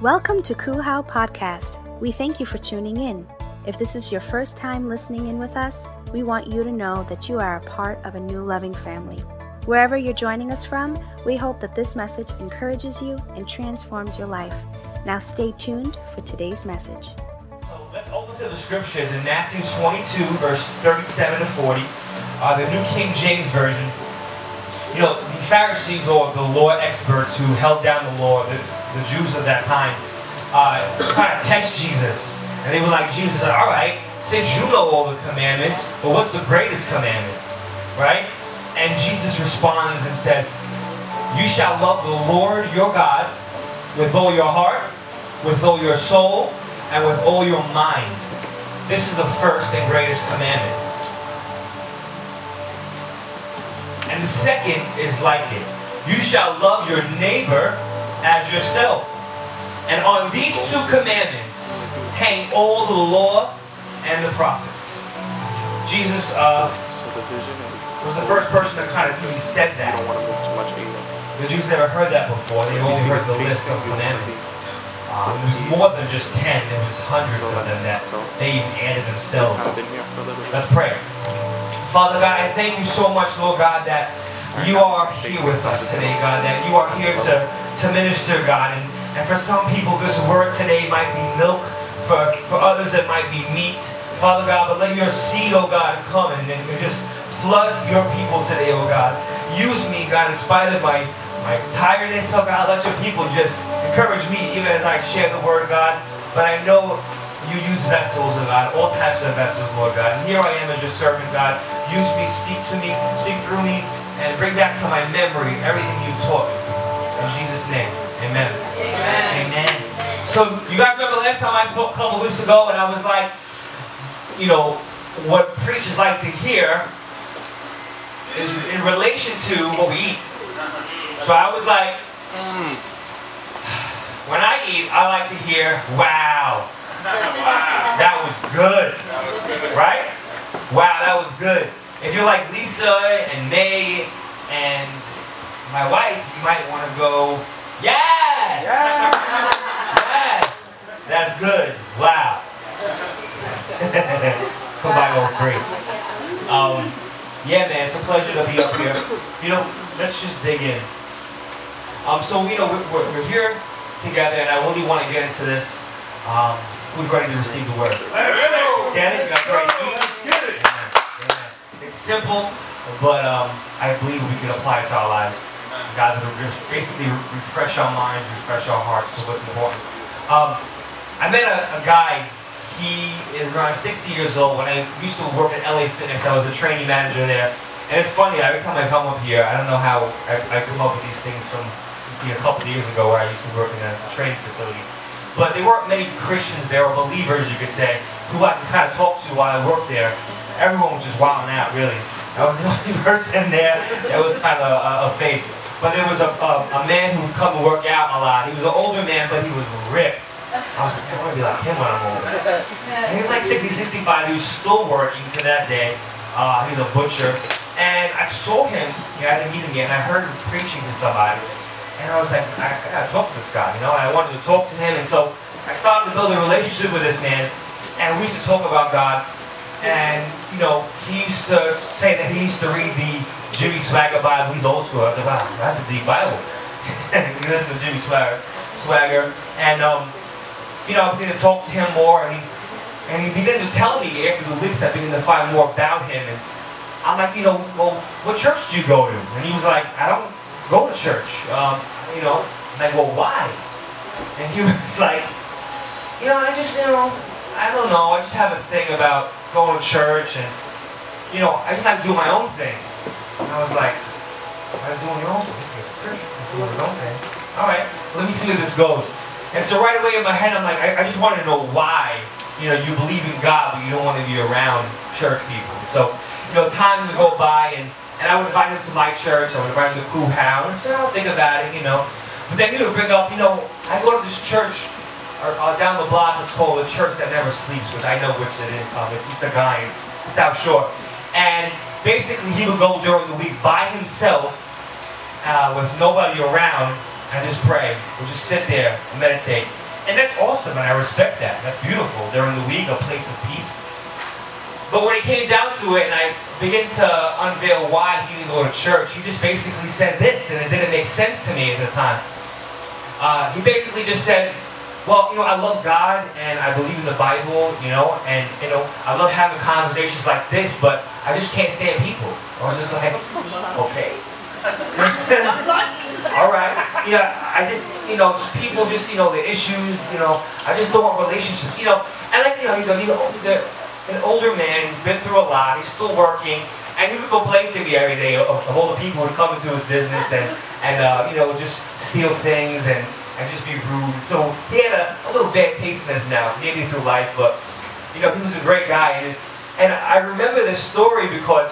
Welcome to Kuhau Podcast. We thank you for tuning in. If this is your first time listening in with us, we want you to know that you are a part of a new loving family. Wherever you're joining us from, we hope that this message encourages you and transforms your life. Now stay tuned for today's message. So let's open to the scriptures in Matthew 22, verse 37 to 40, uh, the New King James Version. You know, the Pharisees or the law experts who held down the law, the, the Jews of that time, uh, trying to test Jesus. And they were like, Jesus said, all right, since you know all the commandments, but what's the greatest commandment? Right? And Jesus responds and says, You shall love the Lord your God with all your heart, with all your soul, and with all your mind. This is the first and greatest commandment. And the second is like it. You shall love your neighbor as yourself. And on these two commandments hang all the law and the prophets. Jesus uh, was the first person to kind of really said that. The Jews never heard that before. They've only heard the list of commandments. Um, it was more than just ten. It was hundreds of them that they even added themselves. Let's pray. Father God, I thank you so much, Lord God, that you are here with us today, God, that you are here to, to minister, God. And, and for some people, this word today might be milk. For, for others, it might be meat. Father God, but let your seed, oh God, come and, and just flood your people today, oh God. Use me, God, in spite of my, my tiredness, oh God. Let your people just encourage me even as I share the word, God. But I know you use vessels, oh God, all types of vessels, Lord God. And here I am as your servant, God. Use me, speak to me, speak through me, and bring back to my memory everything you taught me. In Jesus' name, amen. Amen. So, you guys remember last time I spoke a couple weeks ago, and I was like, you know, what preachers like to hear is in relation to what we eat. So I was like, "Hmm, when I eat, I like to hear, wow. That was good. Right? Wow, that was good. If you're like Lisa and May and my wife, you might want to go, yes! Yes! That's good. Wow. Come by all three. Um, yeah, man, it's a pleasure to be up here. You know, let's just dig in. Um, so, you know, we're, we're, we're here together, and I really want to get into this. Um, who's ready to receive the word? Get it? You guys ready to eat? Amen. It's simple, but um, I believe we can apply it to our lives. Guys, it'll just basically refresh our minds, refresh our hearts to what's important. Um, I met a, a guy, he is around 60 years old. When I used to work at LA Fitness, I was a training manager there. And it's funny, every time I come up here, I don't know how I, I come up with these things from you know, a couple of years ago where I used to work in a training facility. But there weren't many Christians there, or believers, you could say, who I could kind of talk to while I worked there. Everyone was just wilding out, really. I was the only person there that was kind of a, a faith. But there was a, a, a man who would come and work out a lot. He was an older man, but he was ripped. I was like, I want to be like him when I'm older. And he was like 60, 65. He was still working to that day. Uh, he was a butcher. And I saw him, you know, at a meeting again, and I heard him preaching to somebody. And I was like, I, I gotta talk to this guy, you know, and I wanted to talk to him. And so I started to build a relationship with this man. And we used to talk about God. And, you know, he used to say that he used to read the Jimmy Swaggart Bible. He's old school. I was like, wow, that's a deep Bible. we listened to Jimmy Swaggart. Swaggart. And, um, you know, I began to talk to him more, and he, and he began to tell me after the weeks I began to find more about him. And I'm like, you know, well, what church do you go to? And he was like, I don't go to church. Um, you know, I'm like, well, why? And he was like, you know, I just, you know, I don't know. I just have a thing about going to church, and you know, I just like to do my own thing. And I was like, are you doing your own thing? He's a Christian. Doing his own thing. All right, let me see where this goes. And so right away in my head, I'm like, I, I just want to know why, you know, you believe in God, but you don't want to be around church people. So, you know, time would go by, and, and I would invite him to my church. I would invite him to Cool House. So I'll think about it, you know. But then he would bring up, you know, I go to this church or, uh, down the block. It's called the Church That Never Sleeps, which I know which it is. Um, it's East Guyans, South Shore. And basically, he would go during the week by himself uh, with nobody around and just pray. We'll just sit there and meditate. and that's awesome, and I respect that. That's beautiful. In the week, a place of peace. But when it came down to it, and I began to unveil why he didn't go to church, he just basically said this, and it didn't make sense to me at the time. Uh, he basically just said, well, you know, I love God and I believe in the Bible, you know, and, you know, I love having conversations like this, but I just can't stand people. I was just like, okay. All right. Yeah, I just, you know, just people just, you know, the issues, you know, I just don't want relationships, you know. And like, you know, he's, a, he's, a, he's a, an older man, he's been through a lot, he's still working, and he would complain to me every day of, of all the people who come into his business and, and uh, you know, just steal things and, and just be rude. So he had a, a little bad taste in his mouth, maybe through life, but, you know, he was a great guy. And, and I remember this story because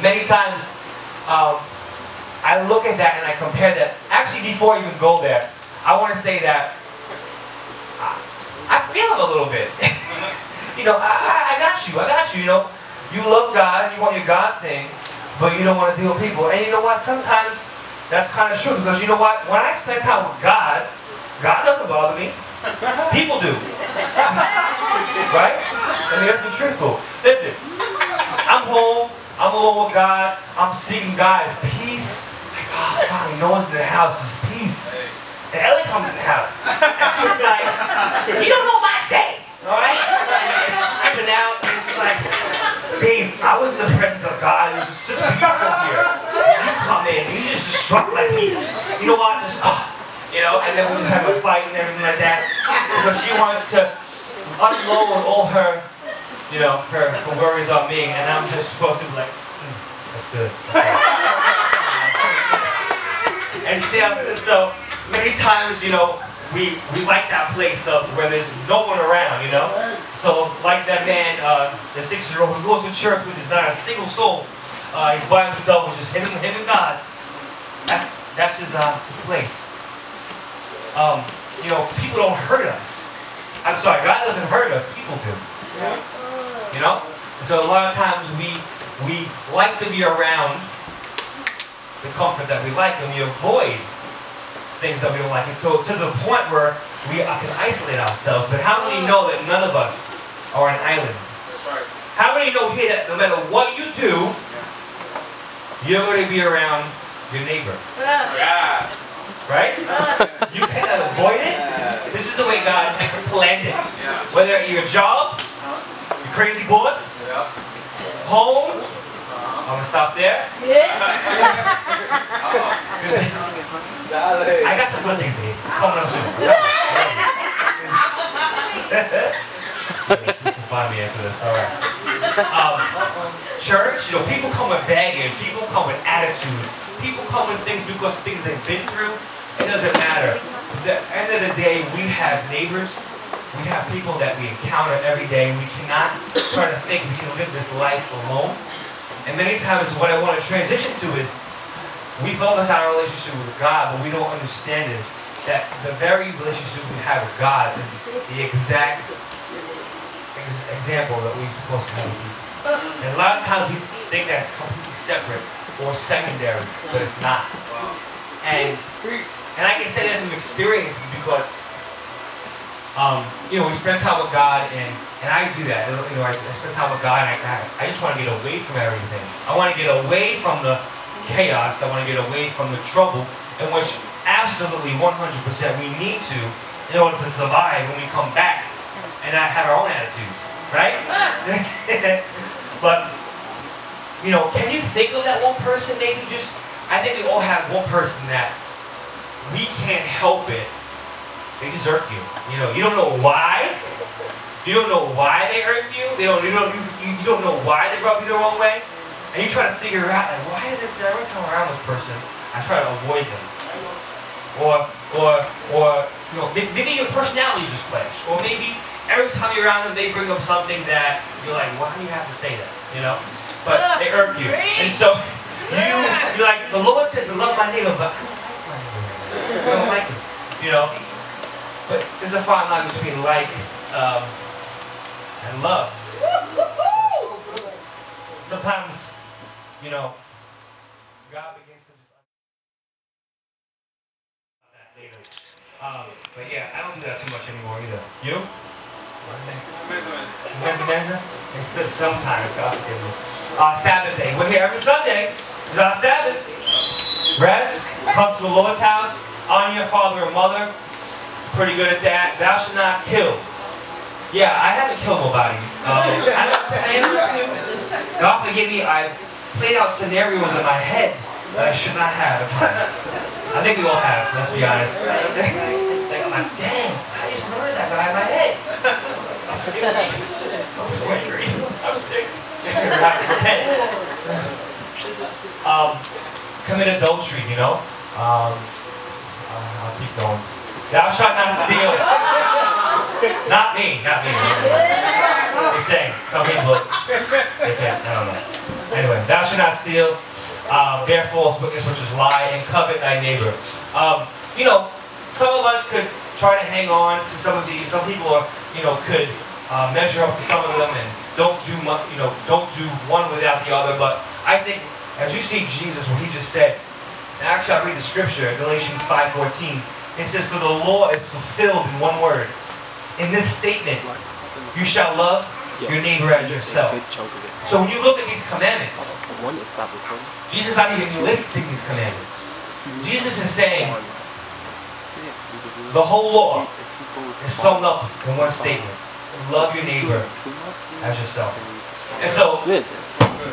many times um, I look at that and I compare that. Actually, before I even go there, I want to say that I, I feel him a little bit. you know, I, I, got you, I got you, you know. You love God, you want your God thing, but you don't want to deal with people. And you know what? Sometimes that's kind of true because you know what? When I spend time with God, God doesn't bother me. People do. right? I mean, let's be truthful. Listen, I'm home. I'm alone with God. I'm seeking God's peace. Like, oh, no one's in the house. It's peace. And Ellie comes in the house. And she's like, you don't know my day. All right? And she's out. And she's like, babe, I was in the presence of God. It was just peaceful here. You come in. You just disrupt my peace. You know what? Just, oh, you know, and then we have a fight and everything like that. Because she wants to unload all her, you know, her, her worries on me, and I'm just supposed to be like, mm, that's good. and still, so many times, you know, we we like that place of where there's no one around, you know. So like that man, uh, the six-year-old who goes to church with there's not a single soul. Uh, he's by himself, is him, him and God. That's, his uh, his place. Um, you know, people don't hurt us. I'm sorry, God doesn't hurt us, people do. Yeah. You know? So a lot of times we we like to be around the comfort that we like and we avoid things that we don't like. And so to the point where we can isolate ourselves. But how many know that none of us are an island? That's right. How many know here that no matter what you do, you're going to be around your neighbor? Yeah. Right? You cannot avoid it. This is the way God planned it. Whether at your job, your crazy boss, home, I'm gonna stop there. I got some good things, babe. It's coming up soon. Find me after this, alright. Um, church, you know, people come with baggage, people come with attitudes, people come with things because things they've been through. It doesn't matter. At the end of the day, we have neighbors, we have people that we encounter every day. We cannot try to think we can live this life alone. And many times, what I want to transition to is we focus on our relationship with God, but we don't understand is that the very relationship we have with God is the exact ex- example that we're supposed to have with people. And a lot of times we think that's completely separate or secondary, but it's not. And and I can say that from experience because um, you know, we spend time with God, and, and I do that. You know, I, I spend time with God, and I, I, I just want to get away from everything. I want to get away from the chaos. I want to get away from the trouble, in which absolutely 100% we need to in order to survive when we come back and not have our own attitudes, right? but, you know, can you think of that one person maybe just, I think we all have one person that we can't help it they just irk you. You know, you don't know why. You don't know why they irk you. They don't. You don't. You, you don't know why they rub you the wrong way, and you try to figure out like why is it that every time I'm around this person, I try to avoid them, or or or you know maybe your personalities just clash, or maybe every time you're around them they bring up something that you're like why do you have to say that, you know? But they irk you, and so you you're like the Lord says to love my neighbor, but I don't like him, you know. But there's a fine line between like um, and love. Sometimes, you know, God begins to just that later. Um, But yeah, I don't do that too much anymore either. You? Menza Menza? It's of sometimes, God forgive me. Uh, Sabbath day. We're here every Sunday. Is our Sabbath. Rest, come to the Lord's house, honor your father and mother. Pretty good at that. Thou shalt not kill. Yeah, I haven't killed nobody. Um, I don't plan to. God forgive me, I've played out scenarios in my head that I should not have. I think we all have, let's be honest. like, I'm like, dang, I just murdered that guy in my head. I'm sick. Um, commit adultery, you know? Um, uh, I'll keep going. Thou shalt not steal. Not me, not me. You're saying, some people, they can't, I don't know. Anyway, thou shalt not steal, uh, bear false witness, which is lie, and covet thy neighbor. Um, you know, some of us could try to hang on to some of these. Some people are, you know, could uh, measure up to some of them and don't do you know, don't do one without the other. But I think as you see Jesus, what he just said, and actually I read the scripture, Galatians 5.14, it says, For the law is fulfilled in one word. In this statement, you shall love your neighbor as yourself. So when you look at these commandments. Jesus not even listing these commandments. Jesus is saying the whole law is summed up in one statement. Love your neighbor as yourself. then you just- And so Good.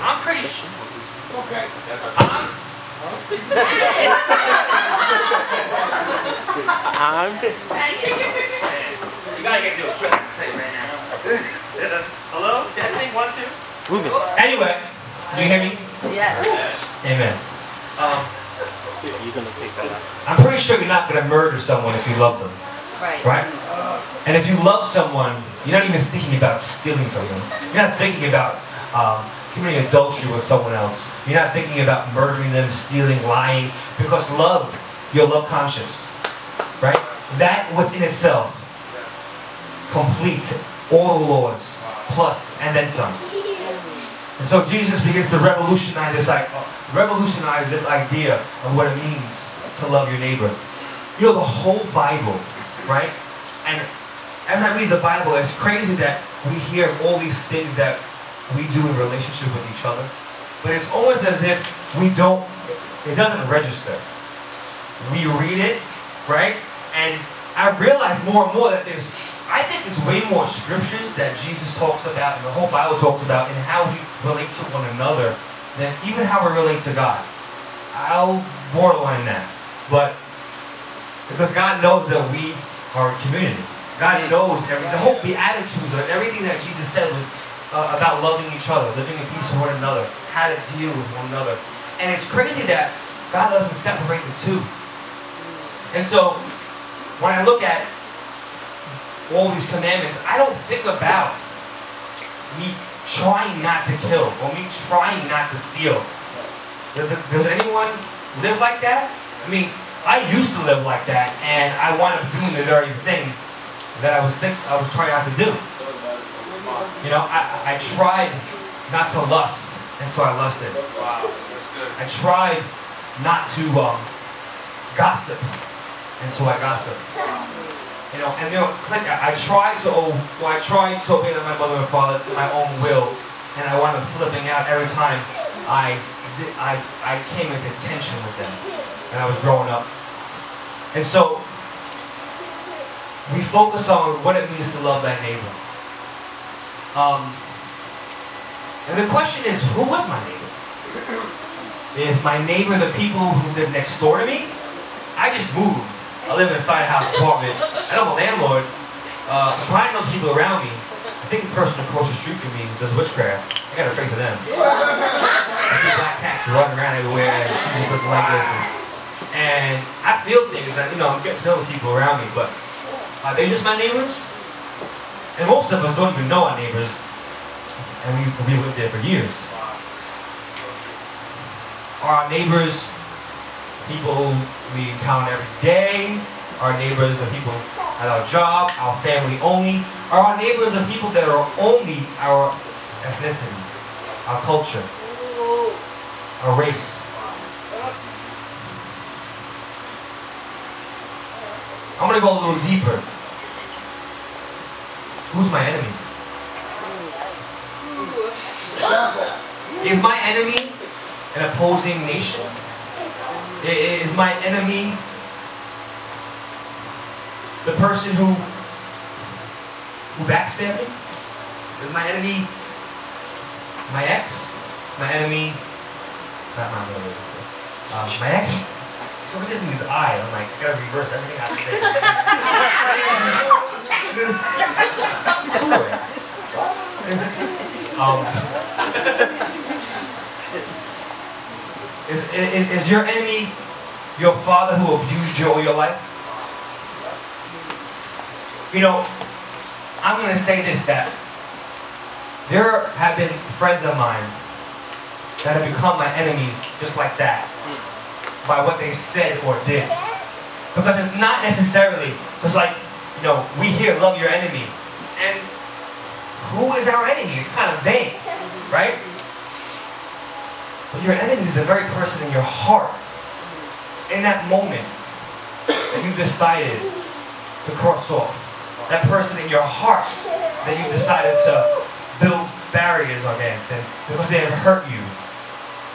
I'm pretty sure. I'm, I'm you gotta get into a quick, I'll tell you right now. Hello? Testing, one, two. moving. Anyway, do you hear me? Yes. Amen. Um, You're gonna take that out. I'm pretty sure you're not gonna murder someone if you love them, Right. right? And if you love someone, you're not even thinking about stealing from them. You're not thinking about um, committing adultery with someone else. You're not thinking about murdering them, stealing, lying, because love, you're love conscious, right? That within itself completes all the laws, plus and then some. And so Jesus begins to revolutionize this, revolutionize this idea of what it means to love your neighbor. You know, the whole Bible, right? And as I read the Bible, it's crazy that we hear all these things that we do in relationship with each other. But it's almost as if we don't, it doesn't register. We read it, right? And I realize more and more that there's, I think there's way more scriptures that Jesus talks about and the whole Bible talks about in how we relate to one another than even how we relate to God. I'll borderline that. But because God knows that we are a community. God knows every, the whole Beatitudes, or everything that Jesus said was uh, about loving each other, living in peace with one another, how to deal with one another. And it's crazy that God doesn't separate the two. And so, when I look at all these commandments, I don't think about me trying not to kill or me trying not to steal. Does, does anyone live like that? I mean, I used to live like that, and I wound up doing the very thing that I was think I was trying not to do. You know, I, I tried not to lust, and so I lusted. I tried not to um, gossip, and so I gossiped. You know, and you know, I tried to, oh, well, I tried to obey my mother and father my own will, and I wound up flipping out every time I did, I, I came into tension with them, and I was growing up. And so, we focus on what it means to love that neighbor. Um, and the question is, who was my neighbor? Is my neighbor the people who live next door to me? I just moved. I live in a side house apartment. I know the landlord. Uh, so I know people around me. I think the person across the street from me does witchcraft. I gotta pray for them. I see black cats running around everywhere, and she just like this. And, and I feel things, and you know, I'm getting to know the people around me, but are they just my neighbors? And most of us don't even know our neighbors, and we, we lived there for years. Are our neighbors people we encounter every day? Our neighbors the people at our job, our family only? Are our neighbors the people that are only our ethnicity, our culture, our race? I'm gonna go a little deeper. Who's my enemy? Is my enemy an opposing nation? Is my enemy the person who who backstabbed me? Is my enemy my ex? My enemy not my enemy. Um, my ex? Someone just in his eye. I'm like, gotta reverse everything I say. um, is, is, is your enemy your father who abused you all your life? You know, I'm to say this that there have been friends of mine that have become my enemies just like that by what they said or did. Because it's not necessarily, because like, you know, we hear love your enemy. And who is our enemy? It's kind of vague, right? But your enemy is the very person in your heart. In that moment that you decided to cross off. That person in your heart that you decided to build barriers against and because they have hurt you.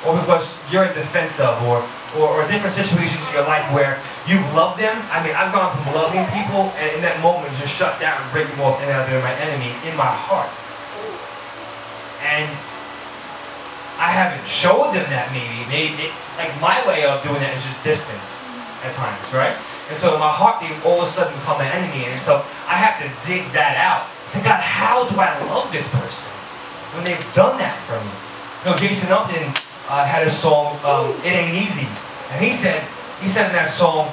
Or because you're in defense of or or, or different situations in your life where you've loved them. I mean, I've gone from loving people and in that moment just shut down and break them off and now they're my enemy in my heart. And I haven't showed them that maybe. Maybe like my way of doing that is just distance at times, right? And so my heart they all of a sudden become my enemy. And so I have to dig that out. Say, God, how do I love this person when they've done that for me? You know, Jason Upton uh, had a song, um, It Ain't Easy. And he said, he said in that song,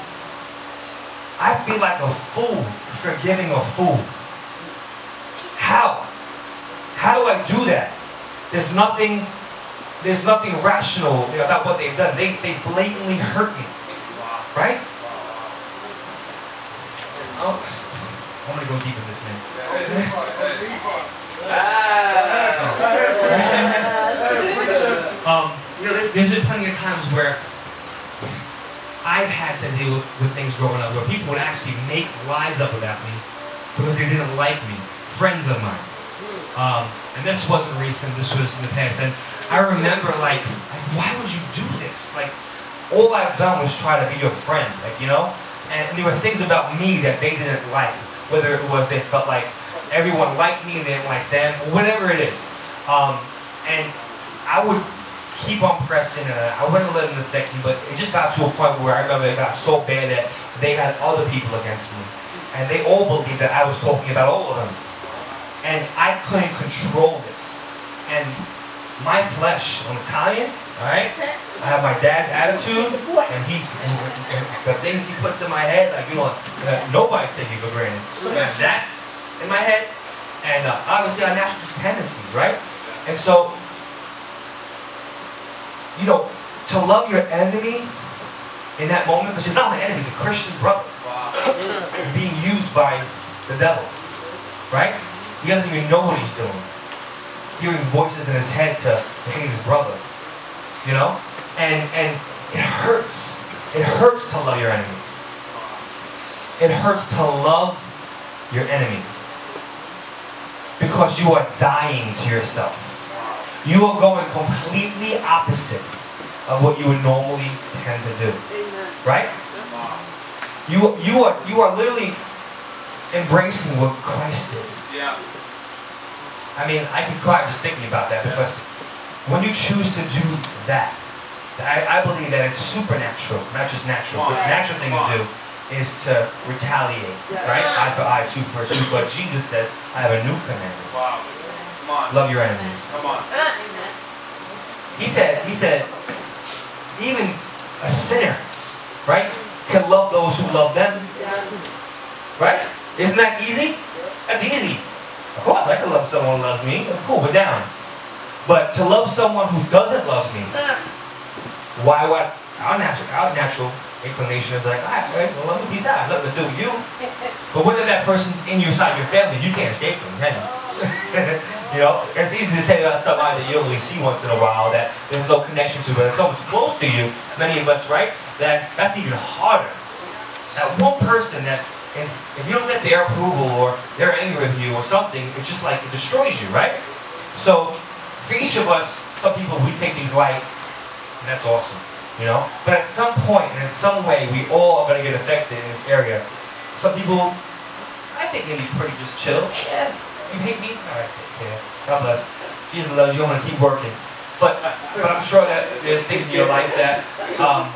I feel like a fool forgiving a fool. How? How do I do that? There's nothing, there's nothing rational about what they've done. They, they blatantly hurt me. Right? Oh, I'm gonna go deep in this, man. um, you know, there- there's been plenty of times where I've had to deal with, things growing up where people would actually make lies up about me because they didn't like me. Friends of mine. Um, and this wasn't recent, this was in the past. And I remember, like, like, why would you do this? Like, all I've done was try to be your friend, like, you know? And, and there were things about me that they didn't like. Whether it was they felt like everyone liked me and they didn't like them, whatever it is. Um, and I would keep on pressing and I wouldn't let it affect me, but it just got to a point where I remember it got so bad that they had other people against me. And they all believed that I was talking about all of them. And I couldn't control this. And my flesh, I'm Italian, alright? I have my dad's attitude, and he, and the things he puts in my head, like, you know, uh, nobody take you for granted. So that in my head, and uh, obviously our natural tendencies, right? And so, you know, to love your enemy in that moment, because he's not my enemy, he's a Christian brother. You're being used by the devil, right? He doesn't even know what he's doing. Hearing voices in his head to, to hate his brother, you know? And, and it hurts. It hurts to love your enemy. It hurts to love your enemy. Because you are dying to yourself. You are going completely opposite of what you would normally tend to do. Right? You, you, are, you are literally embracing what Christ did. Yeah. I mean, I can cry just thinking about that because when you choose to do that, I, I believe that it's supernatural, not just natural. Because the natural thing to do is to retaliate, right? Eye for eye, tooth for tooth. But Jesus says, I have a new commandment. Wow. Come on. Love your enemies. Come on. He said, he said, even a sinner, right, can love those who love them. Right? Isn't that easy? That's easy. Of course, I can love someone who loves me. Cool, we're down. But to love someone who doesn't love me, why would our natural our natural inclination is like, all right, right, well, let me peace out. Nothing to do with you. But whether that person's in your side your family, you can't escape them, can you? you know, it's easy to say about somebody that you only see once in a while that there's no connection to, but if someone's close to you, many of us, right? That that's even harder. That one person that if, if you don't get their approval or they're angry with you or something, it just like it destroys you, right? So for each of us, some people we take things light, and that's awesome, you know. But at some point and in some way, we all are gonna get affected in this area. Some people, I think Indy's pretty just chill. Yeah, you hate me? All right, care. God bless. Jesus loves you. I'm gonna keep working. But but I'm sure that there's things in your life that um,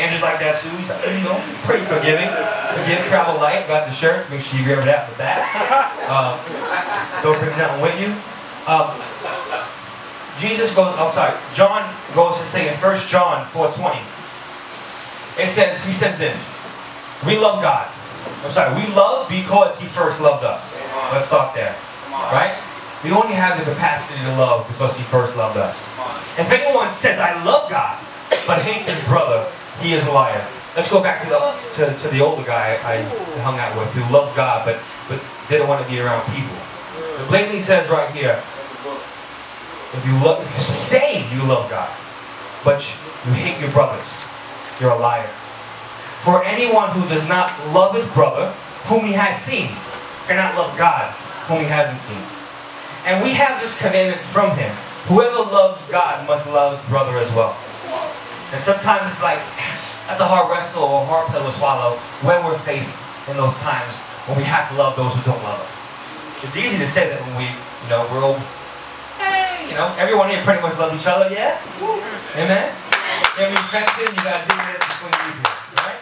Andrew's like that too. He's you know he's pretty forgiving. Forgive, travel light. Got the shirts. Make sure you grab that in the back. Um, don't bring nothing with you. Um, Jesus goes. I'm sorry. John goes to say in 1 John 4:20. It says he says this. We love God. I'm sorry. We love because He first loved us. Let's stop there. Right? We only have the capacity to love because He first loved us. If anyone says, I love God, but hates his brother, he is a liar. Let's go back to the, to, to the older guy I hung out with who loved God but, but didn't want to be around people. It blatantly says right here, if you, love, if you say you love God, but you hate your brothers, you're a liar. For anyone who does not love his brother, whom he has seen, cannot love God, whom he hasn't seen. And we have this commandment from him. Whoever loves God must love his brother as well. And sometimes it's like, that's a hard wrestle or a hard pill to swallow when we're faced in those times when we have to love those who don't love us. It's easy to say that when we, you know, we're all, hey, you know, everyone here pretty much love each other, yeah? Amen? If you're offended, you gotta with it before you here, right?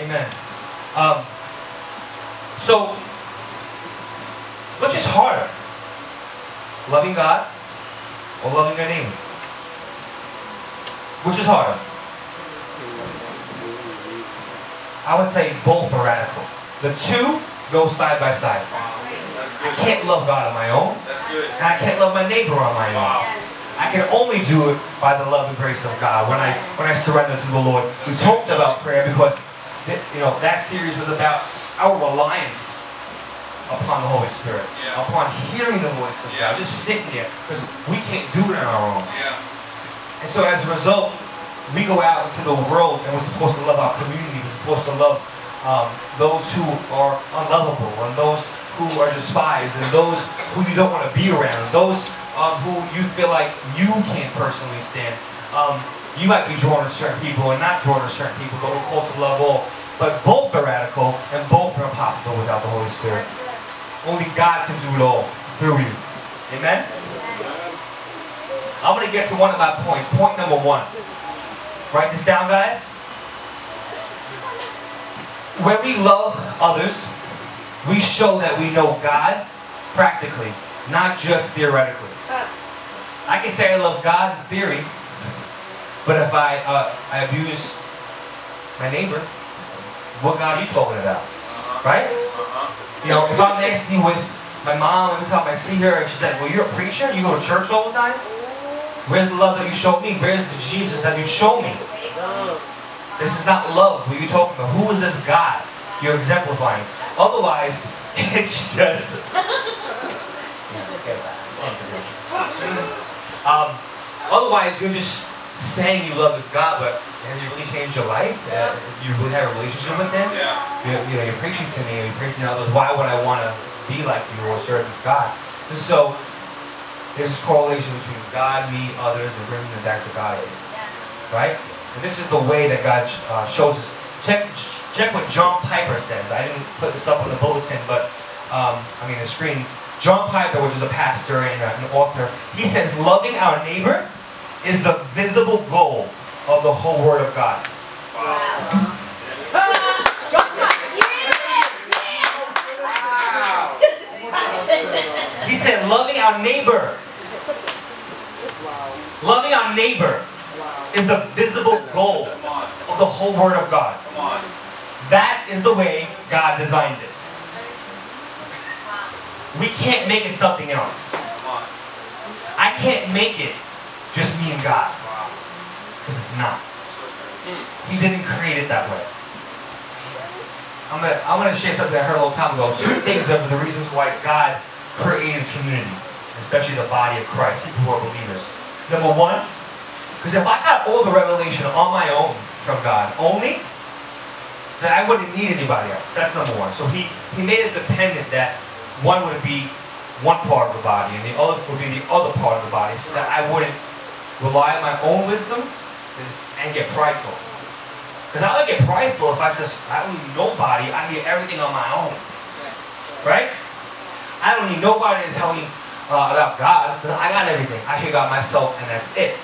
Amen. Um, so, which is harder? Loving God or loving your neighbor? Which is harder? I would say both are radical. The two go side by side. I can't love God on my own, and I can't love my neighbor on my own. I can only do it by the love and grace of God when I when I surrender to the Lord. We talked about prayer because you know that series was about our reliance upon the Holy Spirit, Yeah. upon hearing the voice of Yeah. God, just sitting there because we can't do it on our own. Yeah. And so as a result, we go out into the world and we're supposed to love our community. We're supposed to love um, those who are unlovable and those who are despised and those who you don't want to be around, those um, who you feel like you can't personally stand. Um, you might be drawn to certain people and not drawn to certain people, but we're called to love all. But both are radical and both are impossible without the Holy Spirit. Only God can do it all through you. Amen? I'm going to get to one of my points. Point number one. Write this down, guys. When we love others, we show that we know God practically, not just theoretically. I can say I love God in theory, but if I uh, I abuse my neighbor, what God are you talking about? Right? Uh-huh. You know, if I'm nasty with my mom, every time I see her and she's like, well, you're a preacher? You go to church all the time? Where's the love that you showed me? Where's the Jesus that you show me? This is not love. What are you talking about? Who is this God you're exemplifying? Otherwise, it's just... um, otherwise, you're just saying you love this God, but has really changed your life? Uh, you really have a relationship with Him? Yeah. you know, you know, you're preaching to me, you're preaching to others, why would I want to be like you or serve this God? And so, there's this correlation between God, me, others, and bringing them back to God. Right? And this is the way that God uh, shows us. Check, check what John Piper says. I didn't put this up on the bulletin, but, um, I mean, the screens. John Piper, which is a pastor and uh, an author, he says, loving our neighbor is the visible goal of the whole Word of God. He said, loving our neighbor. Loving our neighbor is the visible goal of the whole Word of God. Come on. That is the way God designed it. We can't make it something else. I can't make it just me and God. Because it's not. Mm. He didn't create it that way. I'm gonna, I'm gonna share something I heard a long time ago. Two things of the reasons why God created community, especially the body of Christ, people who are believers. Number one, because if I got all the revelation on my own from God only, then I wouldn't need anybody else. That's number one. So he, he made it dependent that one would be one part of the body and the other would be the other part of the body so that I wouldn't rely on my own wisdom and get prideful. Because I would get prideful if I said, I don't need nobody, I hear everything on my own. Right? I don't need nobody to tell me uh, about God because I got everything. I hear God myself and that's it.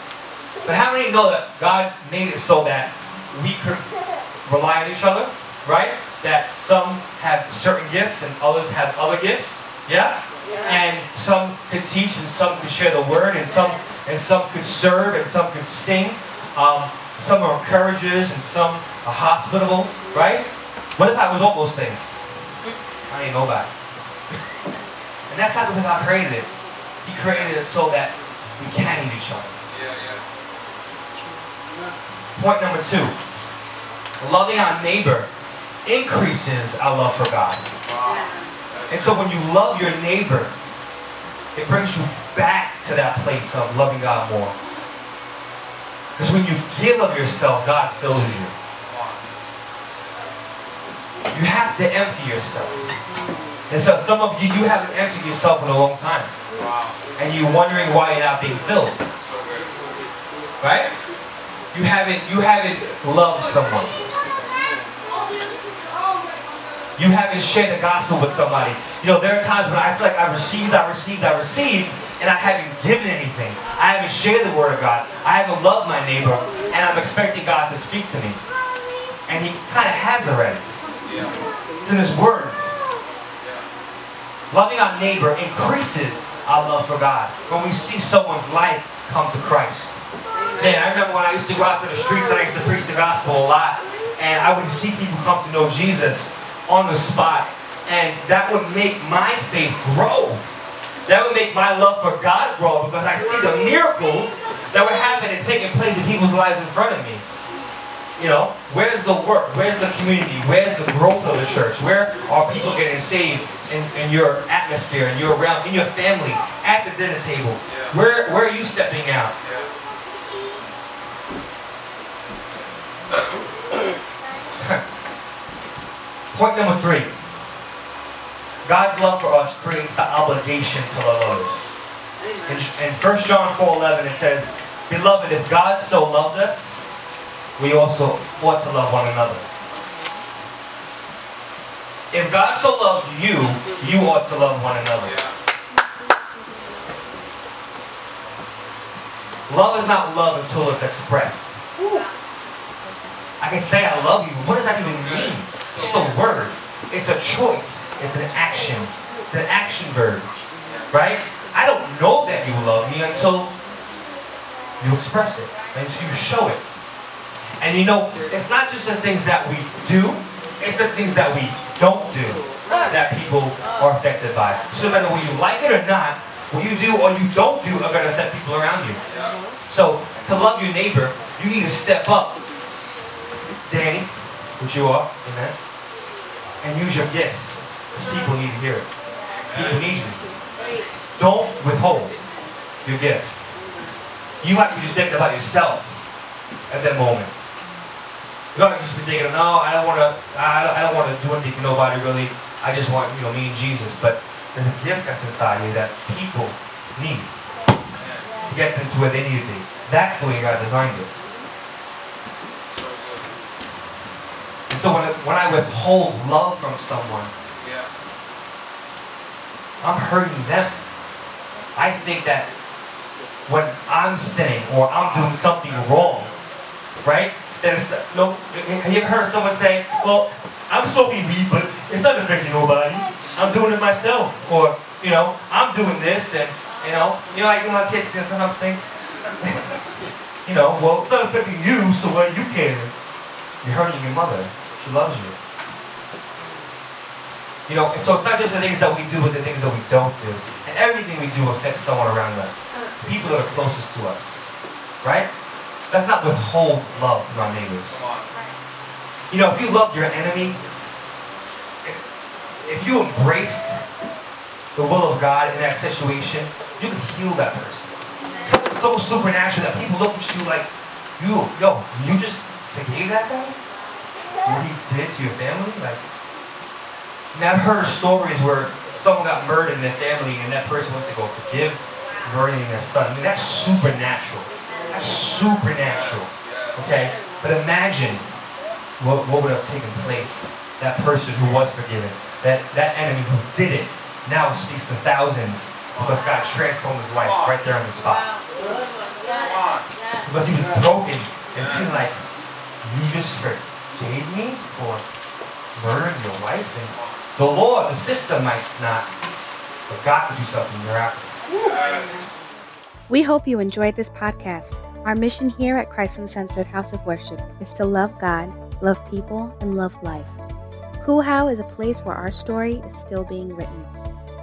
But how many know that God made it so that we could rely on each other, right? That some have certain gifts and others have other gifts, yeah? And some could teach and some could share the word and some and some could serve and some could sing. Um, some are encouragers and some are hospitable, right? What if I was all those things? Mm. I ain't nobody. and that's not the way God created it. He created it so that we can need each other. Yeah, yeah. Point number two. Loving our neighbor increases our love for God. And so when you love your neighbor, it brings you back to that place of loving God more. Because when you give of yourself, God fills you. You have to empty yourself. And so some of you, you haven't emptied yourself in a long time. And you're wondering why you're not being filled. Right? You haven't you haven't loved someone. You haven't shared the gospel with somebody. You know, there are times when I feel like I received, I received, I received, and I haven't given anything. I haven't shared the word of God. I haven't loved my neighbor, and I'm expecting God to speak to me. And he kind of has already. It's in his word. Loving our neighbor increases our love for God. When we see someone's life come to Christ. Man, I remember when I used to go out to the streets and I used to preach the gospel a lot. And I would see people come to know Jesus on the spot. And that would make my faith grow. That would make my love for God grow because I see the miracles that were happening and taking place in people's lives in front of me. You know, where's the work? Where's the community? Where's the growth of the church? Where are people getting saved in, in your atmosphere, in your realm, in your family, at the dinner table? Where, where are you stepping out? Point number three. God's love for us creates the obligation to love others. In, in 1 John 4.11 it says, Beloved, if God so loved us, we also ought to love one another. If God so loved you, you ought to love one another. Love is not love until it's expressed. I can say I love you. What does that even mean? It's a word. It's a choice. It's an action. It's an action verb. Right? I don't know that you love me until you express it. Until you show it. And you know, it's not just the things that we do, it's the things that we don't do that people are affected by. So no matter whether you like it or not, what you do or you don't do are going to affect people around you. So to love your neighbor, you need to step up. Danny, which you are, amen, and use your gifts. Because people need to hear it. People need you. Don't withhold your gift. You might be just thinking about yourself at that moment. You might just be thinking, no, I don't want to. I don't, I don't want to do anything for nobody really. I just want you know me and Jesus. But there's a gift that's inside you that people need to get them to where they need to be. That's the way God designed it. And so when when I withhold love from someone, I'm hurting them. I think that when I'm sinning or I'm doing something wrong, right? Then it's no. Have you ever heard someone say, "Well, I'm smoking weed, but it's not affecting nobody. I'm doing it myself," or you know, "I'm doing this," and you know, you know, like you know, how kids you know, sometimes think, you know, well, it's not affecting you, so why do you care? You're hurting your mother. She loves you. You know, so it's not just the things that we do, but the things that we don't do. And everything we do affects someone around us. The people that are closest to us. Right? Let's not withhold love from our neighbors. You know, if you loved your enemy, if, if you embraced the will of God in that situation, you can heal that person. Something so supernatural that people look at you like, you, yo, you just forgave that guy? what he did to your family? Like, Mean, I've heard stories where someone got murdered in their family and that person went to go forgive murdering their son. I mean, that's supernatural. That's supernatural. Okay? But imagine what, what would have taken place. That person who was forgiven, that, that enemy who did it, now speaks to thousands because God transformed his life right there on the spot. Because he was broken and seemed like, you just forgave me for murdering your wife? And the law, the system might not, but God could do something miraculous. We hope you enjoyed this podcast. Our mission here at Christ Uncensored House of Worship is to love God, love people, and love life. How is a place where our story is still being written.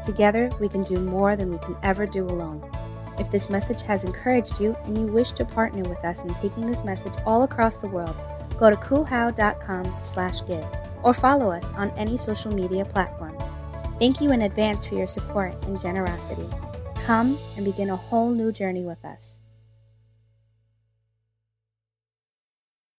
Together, we can do more than we can ever do alone. If this message has encouraged you and you wish to partner with us in taking this message all across the world, go to coolhow.com slash give or follow us on any social media platform. Thank you in advance for your support and generosity. Come and begin a whole new journey with us.